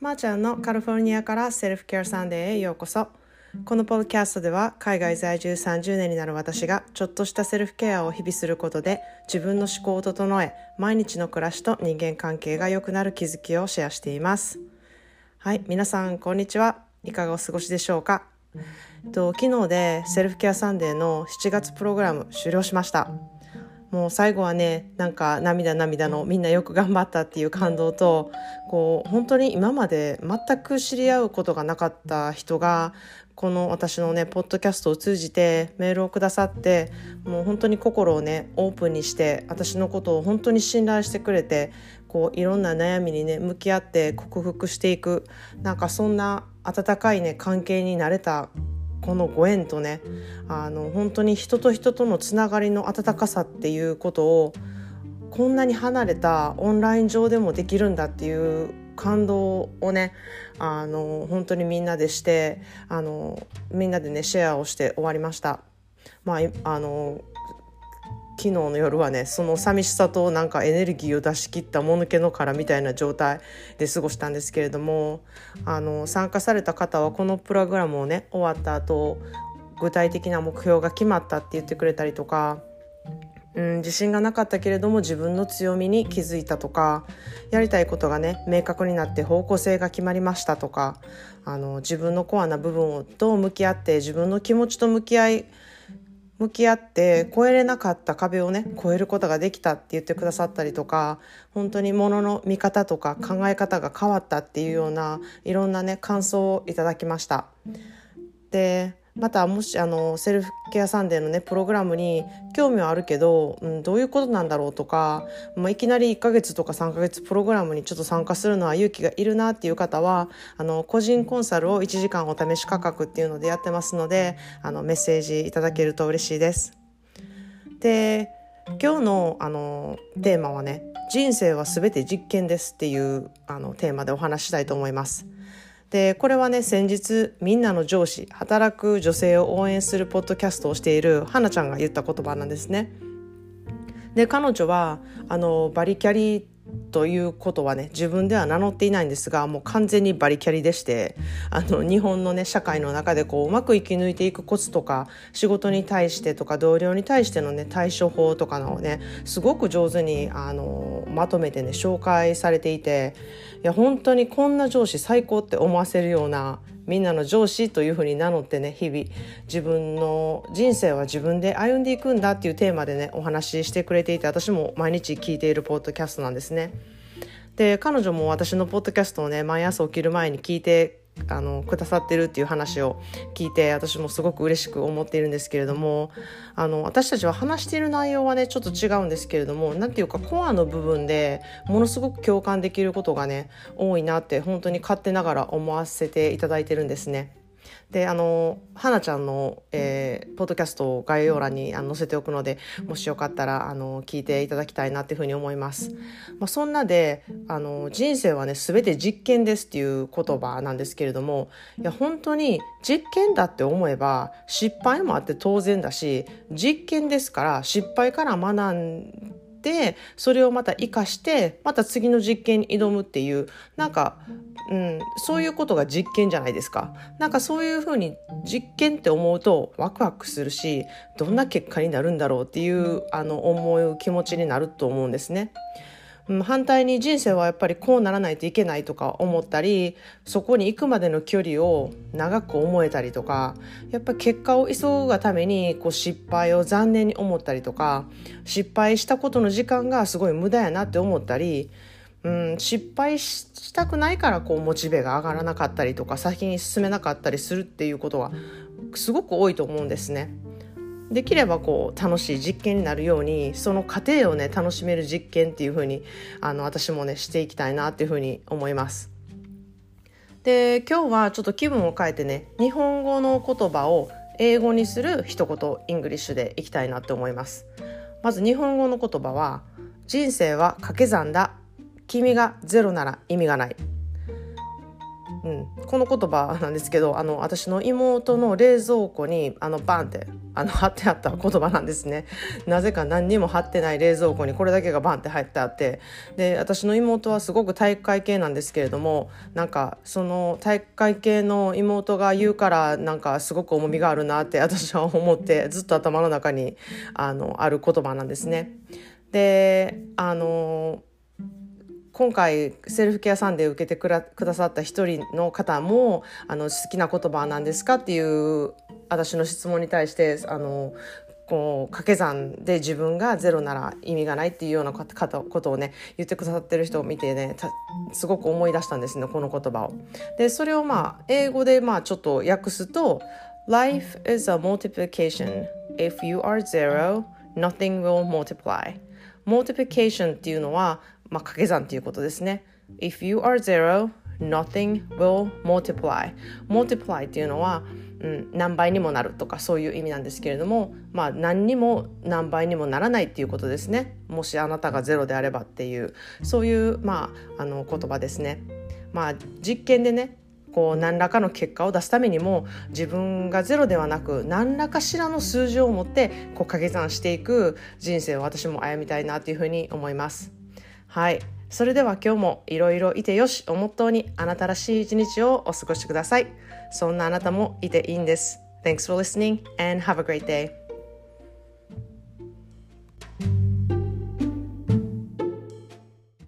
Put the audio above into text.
まーちゃんのカリフォルニアからセルフケアサンデーへようこそ。このポッドキャストでは海外在住30年になる私がちょっとしたセルフケアを日々することで自分の思考を整え毎日の暮らしと人間関係が良くなる気づきをシェアしています。はい皆さんこんにちは。いかがお過ごしでしょうか？と昨日でセルフケアサンデーの7月プログラム終了しました。もう最後はねなんか涙涙のみんなよく頑張ったっていう感動とこう本当に今まで全く知り合うことがなかった人がこの私のねポッドキャストを通じてメールをくださってもう本当に心をねオープンにして私のことを本当に信頼してくれてこういろんな悩みにね向き合って克服していくなんかそんな温かいね関係になれたこのご縁とねあの本当に人と人とのつながりの温かさっていうことをこんなに離れたオンライン上でもできるんだっていう感動をねあの本当にみんなでしてあのみんなでねシェアをして終わりました。まあ、あの昨日の夜はねその寂しさとなんかエネルギーを出し切ったもぬけの殻みたいな状態で過ごしたんですけれどもあの参加された方はこのプログラムをね終わった後具体的な目標が決まったって言ってくれたりとかうん、自信がなかったけれども自分の強みに気づいたとかやりたいことがね明確になって方向性が決まりましたとかあの自分のコアな部分と向き合って自分の気持ちと向き合い向き合って越えれなかった壁をね越えることができたって言ってくださったりとか本当にものの見方とか考え方が変わったっていうようないろんなね感想をいただきました。でまたもしあのセルフケアサンデーのねプログラムに興味はあるけど、うん、どういうことなんだろうとか、まあ、いきなり1ヶ月とか3ヶ月プログラムにちょっと参加するのは勇気がいるなっていう方はあの個人コンサルを1時間お試し価格っていうのでやってますのであのメッセージいただけると嬉しいです。で今日のあのテーマはね「人生は全て実験です」っていうあのテーマでお話したいと思います。でこれはね先日みんなの上司働く女性を応援するポッドキャストをしている花ちゃんが言った言葉なんですね。で彼女はあのバリキャリということはね自分では名乗っていないんですがもう完全にバリキャリでしてあの日本のね社会の中でこううまく生き抜いていくコツとか仕事に対してとか同僚に対してのね対処法とかのをねすごく上手にあのまとめてね紹介されていていや本当にこんな上司最高って思わせるようなみんなの上司というふうに名乗ってね日々自分の人生は自分で歩んでいくんだっていうテーマでねお話ししてくれていて私も毎日聞いているポッドキャストなんですね。で彼女も私のポッドキャストをね毎朝起きる前に聞いてあのくださってるっていう話を聞いて私もすごく嬉しく思っているんですけれどもあの私たちは話している内容はねちょっと違うんですけれども何て言うかコアの部分でものすごく共感できることがね多いなって本当に勝手ながら思わせていただいてるんですね。であの花ちゃんの、えー、ポッドキャストを概要欄にあの載せておくのでもしよかったらあの聞いていただきたいなっていうふうに思います。まあ、そんなであの人生はね全て実験ですっていう言葉なんですけれどもいや本当に実験だって思えば失敗もあって当然だし実験ですから失敗から学んでそれをまた生かしてまた次の実験に挑むっていうなんかうん、そういうことが実験じゃないですか。なんかそういうふうに実験って思うとワクワクするしどんな結果になるんだろうっていうあの思う気持ちになると思うんですね。反対に人生はやっぱりこうならないといけないとか思ったりそこに行くまでの距離を長く思えたりとかやっぱ結果を急ぐがためにこう失敗を残念に思ったりとか失敗したことの時間がすごい無駄やなって思ったりうん、失敗したくないからこうモチベが上がらなかったりとか先に進めなかったりするっていうことはすごく多いと思うんですね。できればこう楽しい実験になるようにその過程をね楽しめる実験っていうふうにあの私もねしていきたいなっていうふうに思います。で今日はちょっと気分を変えてね日本語の言葉を英語にする一言 English でいきたいなって思います。まず日本語の言葉は人生は掛け算だ君がゼロなら意味がないうん、この言葉なんですけどあの私の妹の冷蔵庫にあのバンってあの貼ってあった言葉なんですね。なぜか何にも貼ってない冷蔵庫にこれだけがバンって貼ってあって。で私の妹はすごく体育会系なんですけれどもなんかその体育会系の妹が言うからなんかすごく重みがあるなって私は思ってずっと頭の中にあのある言葉なんですね。であの今回セルフケアサンデー受けてくださった一人の方もあの好きな言葉は何ですかっていう私の質問に対してあのこう掛け算で自分がゼロなら意味がないっていうようなことをね言ってくださってる人を見てねすごく思い出したんですねこの言葉を。でそれをまあ英語でまあちょっと訳すと「Life is a multiplication. If you are zero, nothing will multiply」。multiplication っていうのはまあ、掛け算ということですね。If you are zero, nothing will multiply. multiply っていうのは、うん、何倍にもなるとかそういう意味なんですけれども、まあ、何にも何倍にもならないっていうことですね。もしあなたがゼロであればっていうそういう、まあ、あの言葉ですね。まあ、実験でねこう何らかの結果を出すためにも自分がゼロではなく何らかしらの数字を持ってこう掛け算していく人生を私も歩みたいなというふうに思います。はい。それでは今日もいろいろいてよしをモットーにあなたらしい一日をお過ごしください。そんなあなたもいていいんです。Thanks for listening and have a great day.